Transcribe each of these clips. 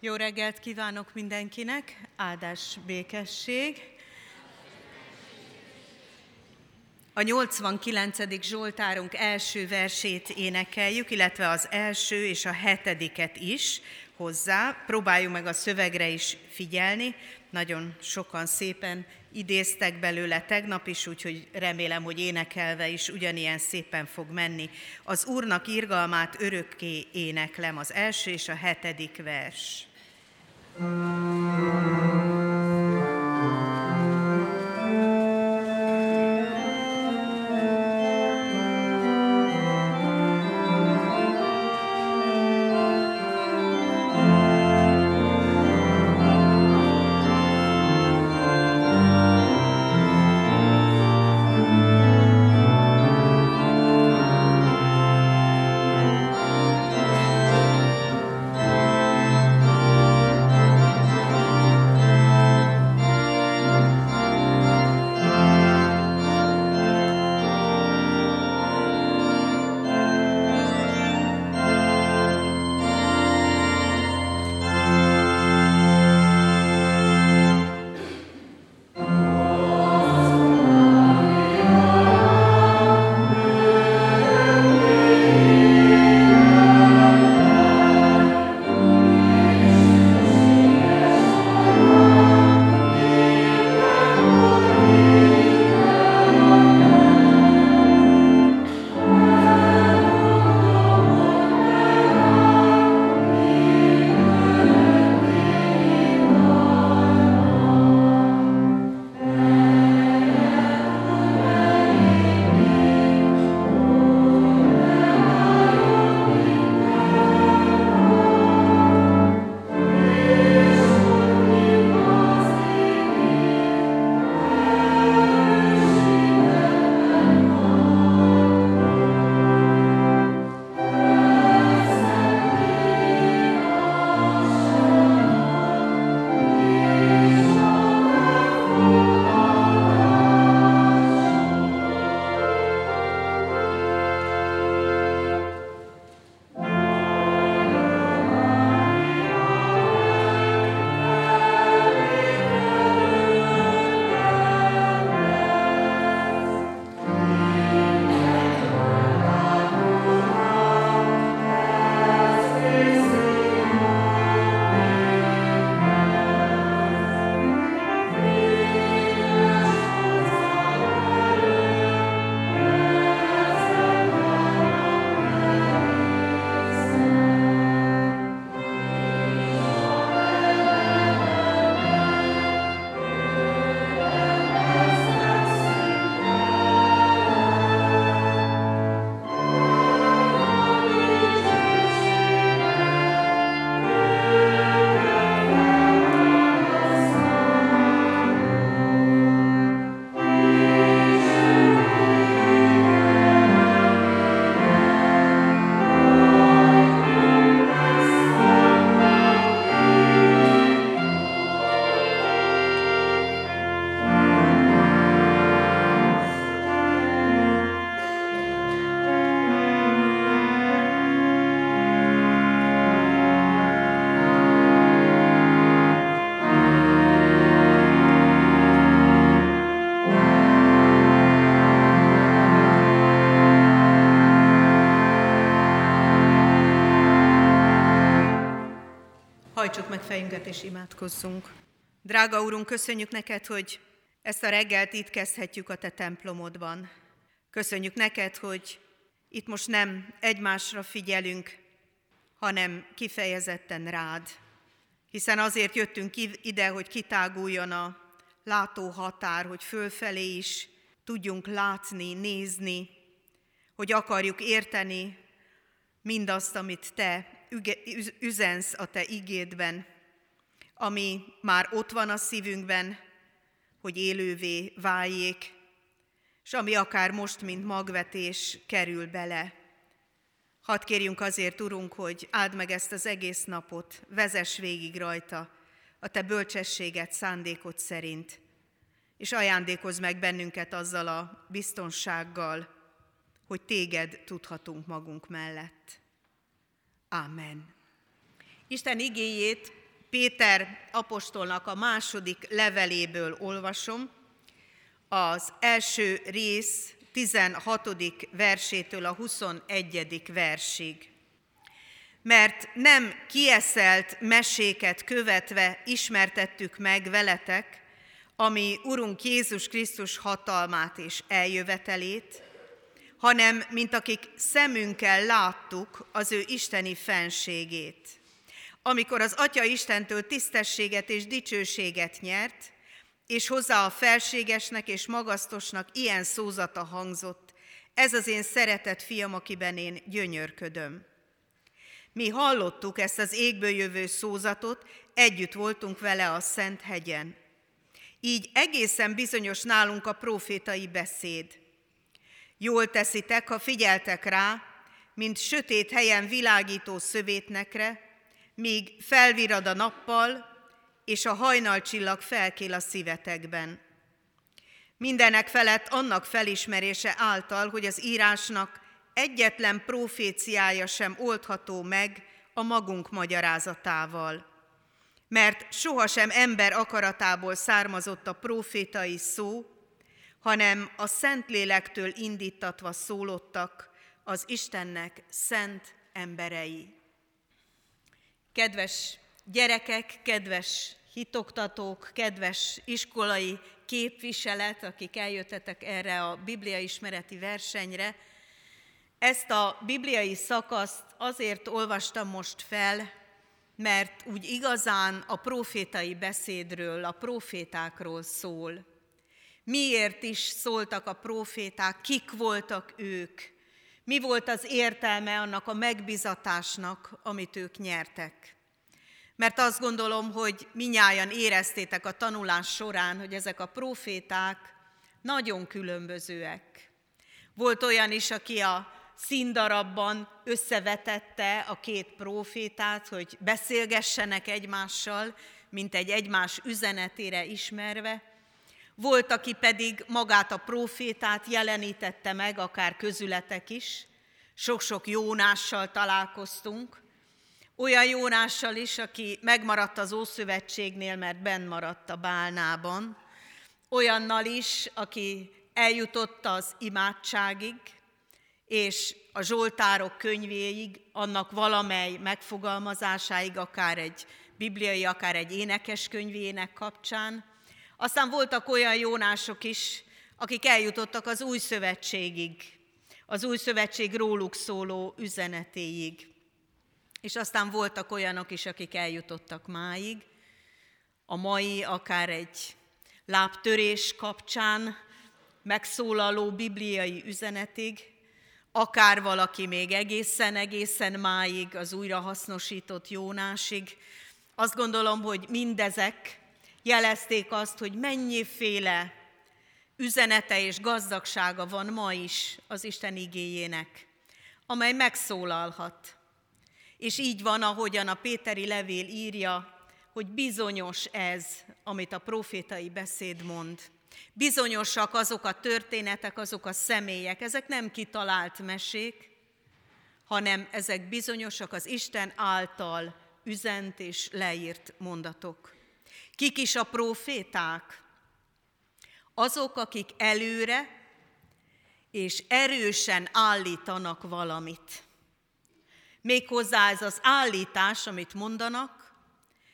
Jó reggelt kívánok mindenkinek, áldás, békesség. A 89. Zsoltárunk első versét énekeljük, illetve az első és a hetediket is hozzá. Próbáljuk meg a szövegre is figyelni. Nagyon sokan szépen idéztek belőle tegnap is, úgyhogy remélem, hogy énekelve is ugyanilyen szépen fog menni. Az Úrnak irgalmát örökké éneklem, az első és a hetedik vers. Hajtsuk fejünket és imádkozzunk. Drága Úrunk, köszönjük neked, hogy ezt a reggelt itt kezdhetjük a Te templomodban. Köszönjük neked, hogy itt most nem egymásra figyelünk, hanem kifejezetten rád. Hiszen azért jöttünk ide, hogy kitáguljon a látóhatár, hogy fölfelé is tudjunk látni, nézni, hogy akarjuk érteni mindazt, amit Te üzensz a te igédben, ami már ott van a szívünkben, hogy élővé váljék, és ami akár most, mint magvetés kerül bele. Hadd kérjünk azért, Urunk, hogy áld meg ezt az egész napot, vezess végig rajta a Te bölcsességet, szándékot szerint, és ajándékozz meg bennünket azzal a biztonsággal, hogy Téged tudhatunk magunk mellett. Amen. Isten igéjét Péter apostolnak a második leveléből olvasom, az első rész 16. versétől a 21. versig. Mert nem kieszelt meséket követve ismertettük meg veletek, ami Urunk Jézus Krisztus hatalmát és eljövetelét, hanem mint akik szemünkkel láttuk az ő isteni fenségét. Amikor az Atya Istentől tisztességet és dicsőséget nyert, és hozzá a felségesnek és magasztosnak ilyen szózata hangzott, ez az én szeretett fiam, akiben én gyönyörködöm. Mi hallottuk ezt az égből jövő szózatot, együtt voltunk vele a Szent hegyen. Így egészen bizonyos nálunk a profétai beszéd. Jól teszitek, ha figyeltek rá, mint sötét helyen világító szövétnekre, míg felvirad a nappal, és a hajnalcsillag felkél a szívetekben. Mindenek felett annak felismerése által, hogy az írásnak egyetlen proféciája sem oldható meg a magunk magyarázatával. Mert sohasem ember akaratából származott a profétai szó, hanem a Szentlélektől indítatva szólottak az Istennek szent emberei. Kedves gyerekek, kedves hitoktatók, kedves iskolai képviselet, akik eljöttetek erre a bibliai ismereti versenyre, ezt a bibliai szakaszt azért olvastam most fel, mert úgy igazán a profétai beszédről, a profétákról szól. Miért is szóltak a proféták, kik voltak ők, mi volt az értelme annak a megbizatásnak, amit ők nyertek. Mert azt gondolom, hogy minnyáján éreztétek a tanulás során, hogy ezek a proféták nagyon különbözőek. Volt olyan is, aki a színdarabban összevetette a két profétát, hogy beszélgessenek egymással, mint egy egymás üzenetére ismerve. Volt, aki pedig magát a profétát jelenítette meg, akár közületek is. Sok-sok Jónással találkoztunk. Olyan Jónással is, aki megmaradt az Ószövetségnél, mert benn maradt a bálnában. Olyannal is, aki eljutott az imádságig, és a Zsoltárok könyvéig, annak valamely megfogalmazásáig, akár egy bibliai, akár egy énekes könyvének kapcsán. Aztán voltak olyan jónások is, akik eljutottak az új szövetségig, az új szövetség róluk szóló üzenetéig. És aztán voltak olyanok is, akik eljutottak máig, a mai akár egy lábtörés kapcsán megszólaló bibliai üzenetig, akár valaki még egészen-egészen máig az újrahasznosított Jónásig. Azt gondolom, hogy mindezek jelezték azt, hogy mennyiféle üzenete és gazdagsága van ma is az Isten igéjének, amely megszólalhat. És így van, ahogyan a Péteri levél írja, hogy bizonyos ez, amit a profétai beszéd mond. Bizonyosak azok a történetek, azok a személyek, ezek nem kitalált mesék, hanem ezek bizonyosak az Isten által üzent és leírt mondatok. Kik is a proféták? Azok, akik előre és erősen állítanak valamit. Méghozzá ez az állítás, amit mondanak,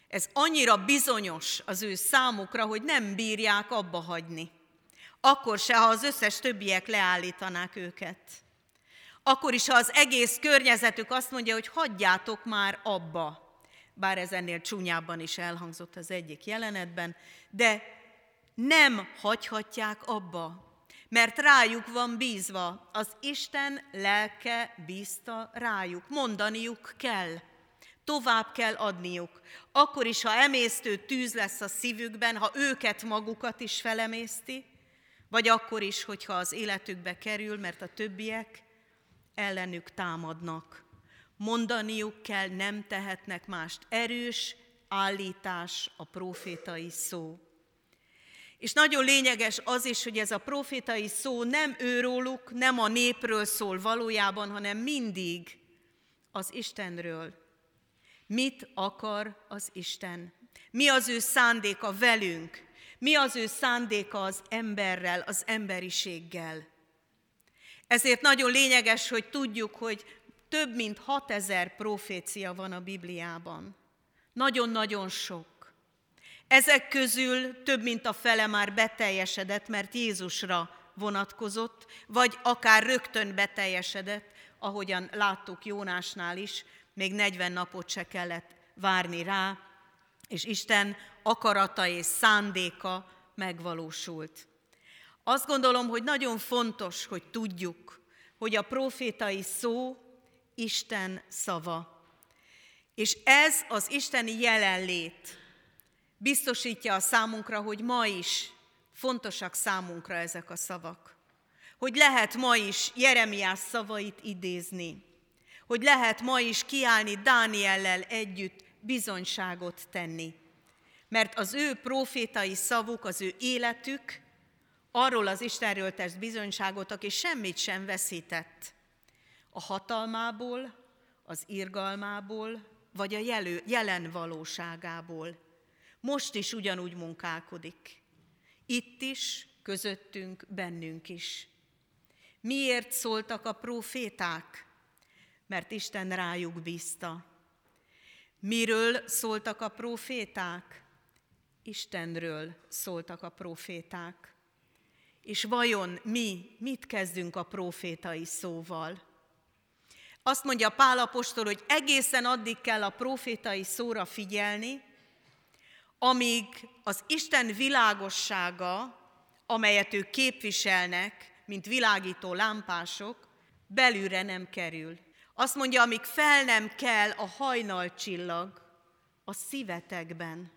ez annyira bizonyos az ő számukra, hogy nem bírják abba hagyni. Akkor se, ha az összes többiek leállítanák őket. Akkor is, ha az egész környezetük azt mondja, hogy hagyjátok már abba. Bár ez ennél csúnyábban is elhangzott az egyik jelenetben, de nem hagyhatják abba, mert rájuk van bízva, az Isten lelke bízta rájuk, mondaniuk kell, tovább kell adniuk. Akkor is, ha emésztő tűz lesz a szívükben, ha őket magukat is felemészti, vagy akkor is, hogyha az életükbe kerül, mert a többiek ellenük támadnak. Mondaniuk kell, nem tehetnek mást. Erős állítás a profétai szó. És nagyon lényeges az is, hogy ez a profétai szó nem őróluk, nem a népről szól valójában, hanem mindig az Istenről. Mit akar az Isten? Mi az ő szándéka velünk? Mi az ő szándéka az emberrel, az emberiséggel? Ezért nagyon lényeges, hogy tudjuk, hogy több mint 6000 profécia van a Bibliában. Nagyon-nagyon sok. Ezek közül több mint a fele már beteljesedett, mert Jézusra vonatkozott, vagy akár rögtön beteljesedett, ahogyan láttuk Jónásnál is, még 40 napot se kellett várni rá, és Isten akarata és szándéka megvalósult. Azt gondolom, hogy nagyon fontos, hogy tudjuk, hogy a profétai szó Isten szava. És ez az isteni jelenlét biztosítja a számunkra, hogy ma is fontosak számunkra ezek a szavak. Hogy lehet ma is Jeremiás szavait idézni. Hogy lehet ma is kiállni Dániellel együtt bizonyságot tenni. Mert az ő profétai szavuk, az ő életük arról az Istenről tesz bizonyságot, aki semmit sem veszített. A hatalmából, az irgalmából, vagy a jelő, jelen valóságából. Most is ugyanúgy munkálkodik. Itt is, közöttünk, bennünk is. Miért szóltak a proféták? Mert Isten rájuk bízta. Miről szóltak a proféták? Istenről szóltak a proféták. És vajon mi mit kezdünk a profétai szóval? Azt mondja Pál apostol, hogy egészen addig kell a profétai szóra figyelni, amíg az Isten világossága, amelyet ők képviselnek, mint világító lámpások, belülre nem kerül. Azt mondja, amíg fel nem kell a hajnalcsillag a szívetekben.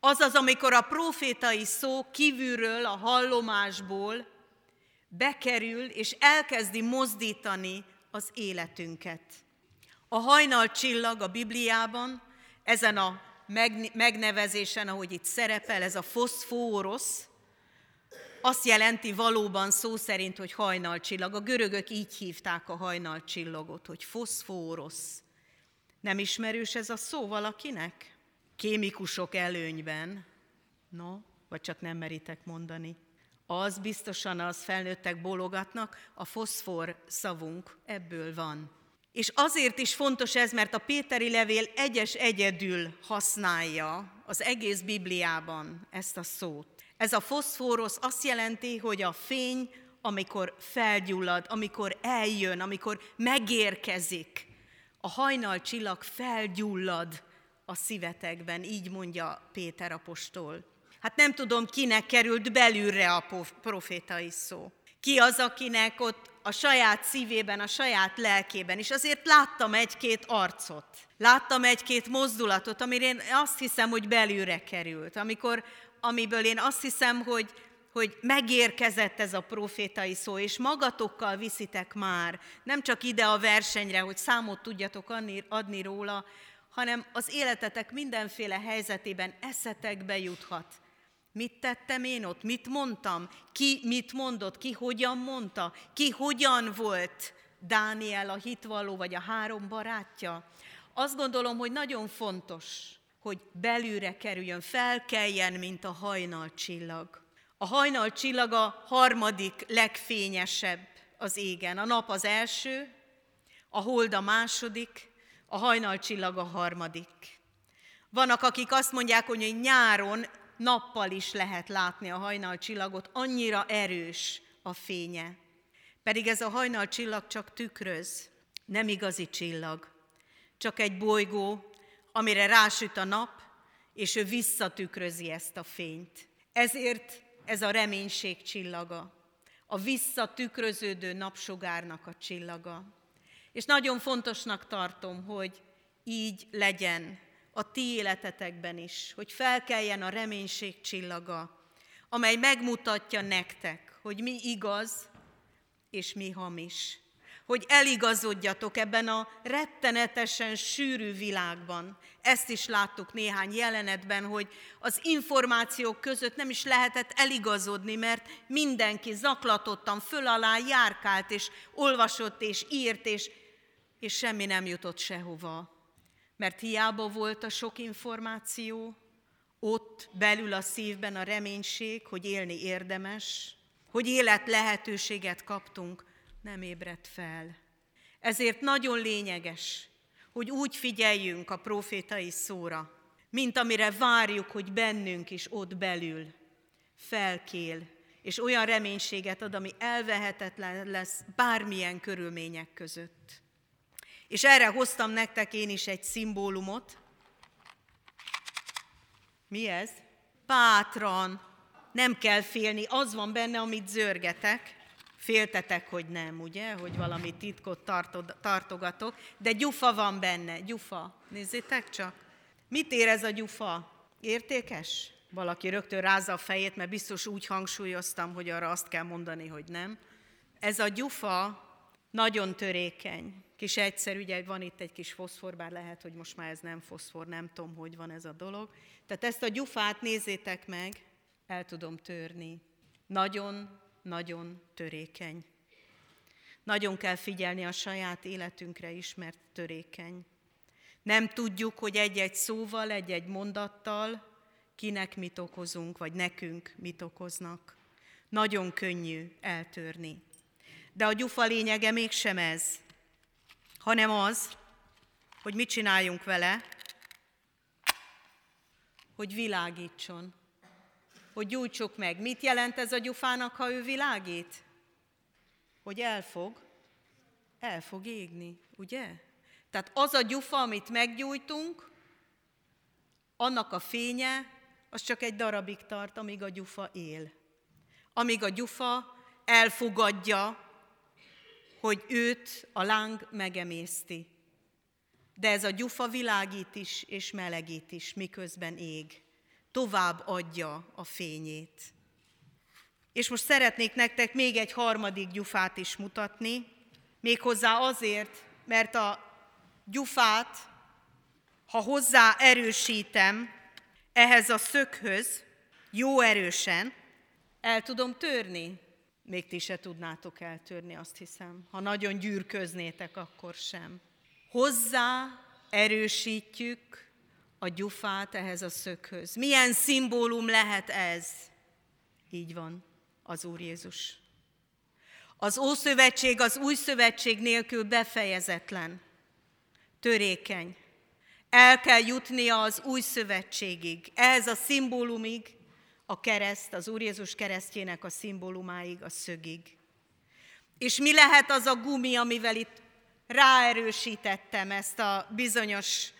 Azaz, amikor a profétai szó kívülről, a hallomásból bekerül, és elkezdi mozdítani az életünket. A hajnalcsillag a Bibliában, ezen a megnevezésen, ahogy itt szerepel, ez a foszfórosz, azt jelenti valóban szó szerint, hogy hajnalcsillag. A görögök így hívták a hajnalcsillagot, hogy foszfórosz. Nem ismerős ez a szó valakinek? Kémikusok előnyben. No, vagy csak nem meritek mondani. Az biztosan az felnőttek bólogatnak, a foszfor szavunk ebből van. És azért is fontos ez, mert a Péteri levél egyes egyedül használja az egész Bibliában ezt a szót. Ez a foszfórosz azt jelenti, hogy a fény, amikor felgyullad, amikor eljön, amikor megérkezik, a hajnal csillag felgyullad a szívetekben, így mondja Péter apostol. Hát nem tudom, kinek került belülre a profétai szó. Ki az, akinek ott a saját szívében, a saját lelkében, és azért láttam egy-két arcot, láttam egy-két mozdulatot, amire én azt hiszem, hogy belülre került. Amikor, amiből én azt hiszem, hogy, hogy megérkezett ez a profétai szó, és magatokkal viszitek már, nem csak ide a versenyre, hogy számot tudjatok adni, adni róla, hanem az életetek mindenféle helyzetében eszetekbe juthat. Mit tettem én ott? Mit mondtam? Ki mit mondott? Ki hogyan mondta? Ki hogyan volt Dániel a hitvalló, vagy a három barátja? Azt gondolom, hogy nagyon fontos, hogy belülre kerüljön, felkeljen, mint a hajnal csillag. A hajnal csillag a harmadik legfényesebb az égen. A nap az első, a hold a második, a hajnal csillag a harmadik. Vannak, akik azt mondják, hogy nyáron nappal is lehet látni a hajnal csillagot, annyira erős a fénye. Pedig ez a hajnal csillag csak tükröz, nem igazi csillag, csak egy bolygó, amire rásüt a nap, és ő visszatükrözi ezt a fényt. Ezért ez a reménység csillaga, a visszatükröződő napsugárnak a csillaga. És nagyon fontosnak tartom, hogy így legyen a ti életetekben is, hogy felkeljen a reménység csillaga, amely megmutatja nektek, hogy mi igaz és mi hamis. Hogy eligazodjatok ebben a rettenetesen sűrű világban. Ezt is láttuk néhány jelenetben, hogy az információk között nem is lehetett eligazodni, mert mindenki zaklatottan föl alá járkált, és olvasott, és írt, és, és semmi nem jutott sehova. Mert hiába volt a sok információ, ott belül a szívben a reménység, hogy élni érdemes, hogy élet lehetőséget kaptunk, nem ébredt fel. Ezért nagyon lényeges, hogy úgy figyeljünk a profétai szóra, mint amire várjuk, hogy bennünk is ott belül felkél, és olyan reménységet ad, ami elvehetetlen lesz bármilyen körülmények között. És erre hoztam nektek én is egy szimbólumot. Mi ez? Pátran. Nem kell félni, az van benne, amit zörgetek. Féltetek, hogy nem, ugye, hogy valami titkot tartogatok, de gyufa van benne, gyufa. Nézzétek csak. Mit ér ez a gyufa? Értékes? Valaki rögtön rázza a fejét, mert biztos úgy hangsúlyoztam, hogy arra azt kell mondani, hogy nem. Ez a gyufa nagyon törékeny, kis egyszerű, ugye van itt egy kis foszfor, bár lehet, hogy most már ez nem foszfor, nem tudom, hogy van ez a dolog. Tehát ezt a gyufát nézzétek meg, el tudom törni. Nagyon-nagyon törékeny. Nagyon kell figyelni a saját életünkre is, mert törékeny. Nem tudjuk, hogy egy-egy szóval, egy-egy mondattal kinek mit okozunk, vagy nekünk mit okoznak. Nagyon könnyű eltörni. De a gyufa lényege mégsem ez, hanem az, hogy mit csináljunk vele, hogy világítson, hogy gyújtsuk meg. Mit jelent ez a gyufának, ha ő világít? Hogy elfog, el fog égni, ugye? Tehát az a gyufa, amit meggyújtunk, annak a fénye, az csak egy darabig tart, amíg a gyufa él. Amíg a gyufa elfogadja, hogy őt a láng megemészti. De ez a gyufa világít is és melegít is, miközben ég. Tovább adja a fényét. És most szeretnék nektek még egy harmadik gyufát is mutatni, méghozzá azért, mert a gyufát, ha hozzá erősítem ehhez a szökhöz, jó erősen, el tudom törni. Még ti se tudnátok eltörni, azt hiszem. Ha nagyon gyűrköznétek, akkor sem. Hozzá erősítjük a gyufát ehhez a szökhöz. Milyen szimbólum lehet ez? Így van, az Úr Jézus. Az Ószövetség az Új Szövetség nélkül befejezetlen törékeny. El kell jutnia az új szövetségig, ehhez a szimbólumig, a kereszt, az Úr Jézus keresztjének a szimbólumáig, a szögig. És mi lehet az a gumi, amivel itt ráerősítettem ezt a bizonyos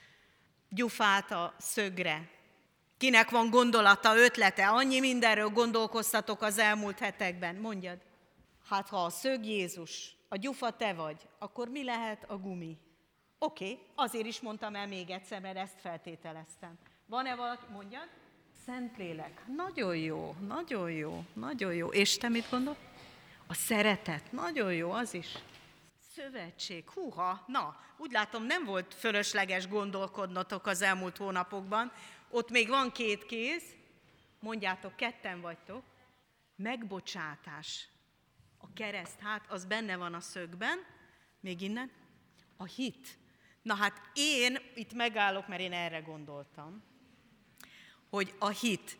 gyufát a szögre? Kinek van gondolata, ötlete? Annyi mindenről gondolkoztatok az elmúlt hetekben. Mondjad. Hát ha a szög Jézus, a gyufa te vagy, akkor mi lehet a gumi? Oké, okay, azért is mondtam el még egyszer, mert ezt feltételeztem. Van-e valaki, mondjad? Szentlélek. Nagyon jó, nagyon jó, nagyon jó. És te mit gondol? A szeretet. Nagyon jó, az is. Szövetség. Húha, na, úgy látom, nem volt fölösleges gondolkodnotok az elmúlt hónapokban. Ott még van két kéz. Mondjátok, ketten vagytok. Megbocsátás. A kereszt, hát az benne van a szögben. Még innen. A hit. Na hát én itt megállok, mert én erre gondoltam, hogy a hit.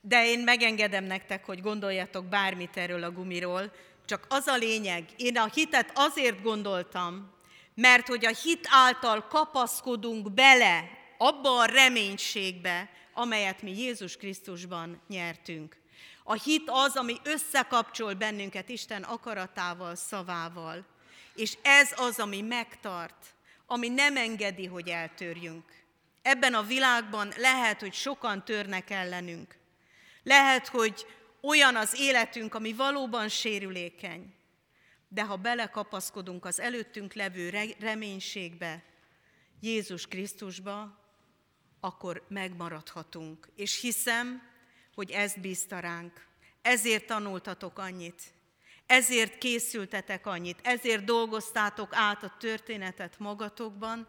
De én megengedem nektek, hogy gondoljatok bármit erről a gumiról, csak az a lényeg, én a hitet azért gondoltam, mert hogy a hit által kapaszkodunk bele abba a reménységbe, amelyet mi Jézus Krisztusban nyertünk. A hit az, ami összekapcsol bennünket Isten akaratával, szavával. És ez az, ami megtart, ami nem engedi, hogy eltörjünk. Ebben a világban lehet, hogy sokan törnek ellenünk. Lehet, hogy olyan az életünk, ami valóban sérülékeny. De ha belekapaszkodunk az előttünk levő reménységbe, Jézus Krisztusba, akkor megmaradhatunk. És hiszem, hogy ezt bízta ránk. Ezért tanultatok annyit. Ezért készültetek annyit, ezért dolgoztátok át a történetet magatokban,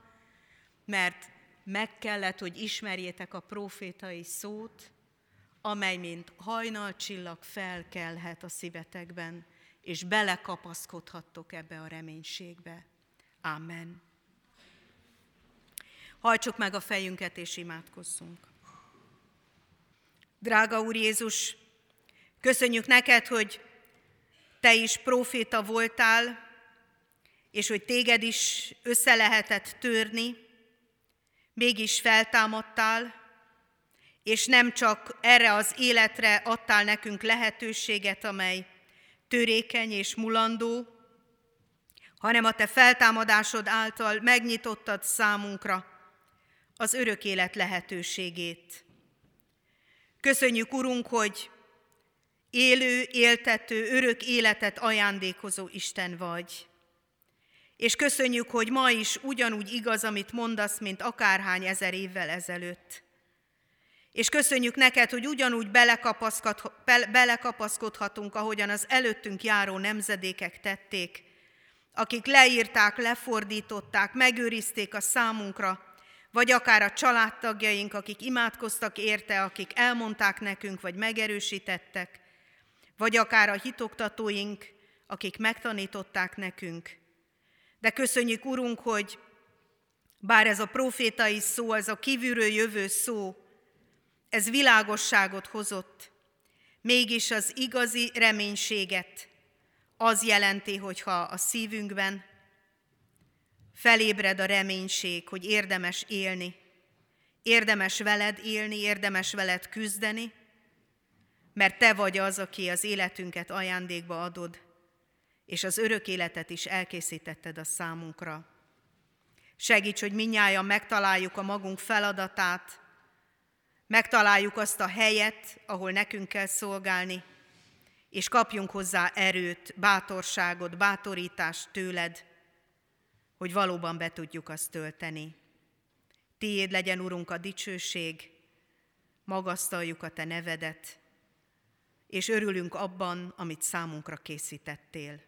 mert meg kellett, hogy ismerjétek a profétai szót, amely mint hajnalcsillag felkelhet a szívetekben, és belekapaszkodhattok ebbe a reménységbe. Amen. Hajtsuk meg a fejünket és imádkozzunk. Drága Úr Jézus, köszönjük neked, hogy te is proféta voltál, és hogy téged is össze lehetett törni, mégis feltámadtál, és nem csak erre az életre adtál nekünk lehetőséget, amely törékeny és mulandó, hanem a te feltámadásod által megnyitottad számunkra az örök élet lehetőségét. Köszönjük, Urunk, hogy élő, éltető, örök életet ajándékozó Isten vagy. És köszönjük, hogy ma is ugyanúgy igaz, amit mondasz, mint akárhány ezer évvel ezelőtt. És köszönjük neked, hogy ugyanúgy belekapaszkodhatunk, ahogyan az előttünk járó nemzedékek tették, akik leírták, lefordították, megőrizték a számunkra, vagy akár a családtagjaink, akik imádkoztak érte, akik elmondták nekünk, vagy megerősítettek, vagy akár a hitoktatóink, akik megtanították nekünk. De köszönjük, Urunk, hogy bár ez a profétai szó, ez a kívülről jövő szó, ez világosságot hozott, mégis az igazi reménységet az jelenti, hogyha a szívünkben felébred a reménység, hogy érdemes élni, érdemes veled élni, érdemes veled küzdeni, mert te vagy az, aki az életünket ajándékba adod, és az örök életet is elkészítetted a számunkra. Segíts, hogy minnyáján megtaláljuk a magunk feladatát, megtaláljuk azt a helyet, ahol nekünk kell szolgálni, és kapjunk hozzá erőt, bátorságot, bátorítást tőled, hogy valóban be tudjuk azt tölteni. Tiéd legyen, Urunk, a dicsőség, magasztaljuk a Te nevedet, és örülünk abban, amit számunkra készítettél.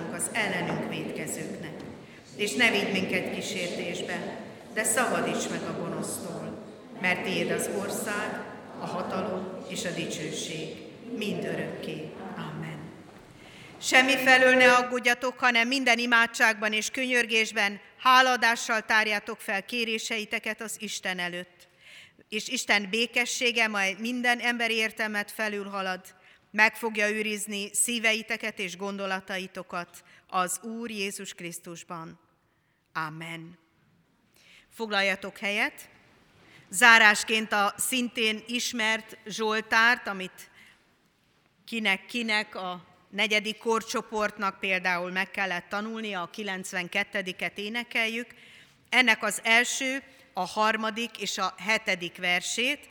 az ellenünk védkezőknek. És ne vigy minket kísértésbe, de szabadíts meg a gonosztól, mert Tiéd az ország, a hatalom és a dicsőség, mind örökké. Amen. Semmi felől ne aggódjatok, hanem minden imádságban és könyörgésben háladással tárjátok fel kéréseiteket az Isten előtt. És Isten békessége majd minden emberi értelmet felülhalad, meg fogja őrizni szíveiteket és gondolataitokat az Úr Jézus Krisztusban. Amen. Foglaljatok helyet. Zárásként a szintén ismert Zsoltárt, amit kinek-kinek a negyedik korcsoportnak például meg kellett tanulnia, a 92-et énekeljük. Ennek az első, a harmadik és a hetedik versét.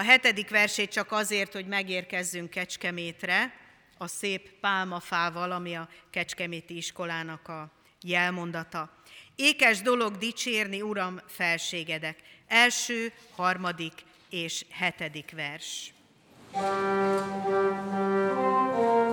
A hetedik versét csak azért, hogy megérkezzünk Kecskemétre, a szép pálmafával, ami a Kecskeméti iskolának a jelmondata. Ékes dolog dicsérni, Uram, felségedek. Első, harmadik és hetedik vers. Thank you.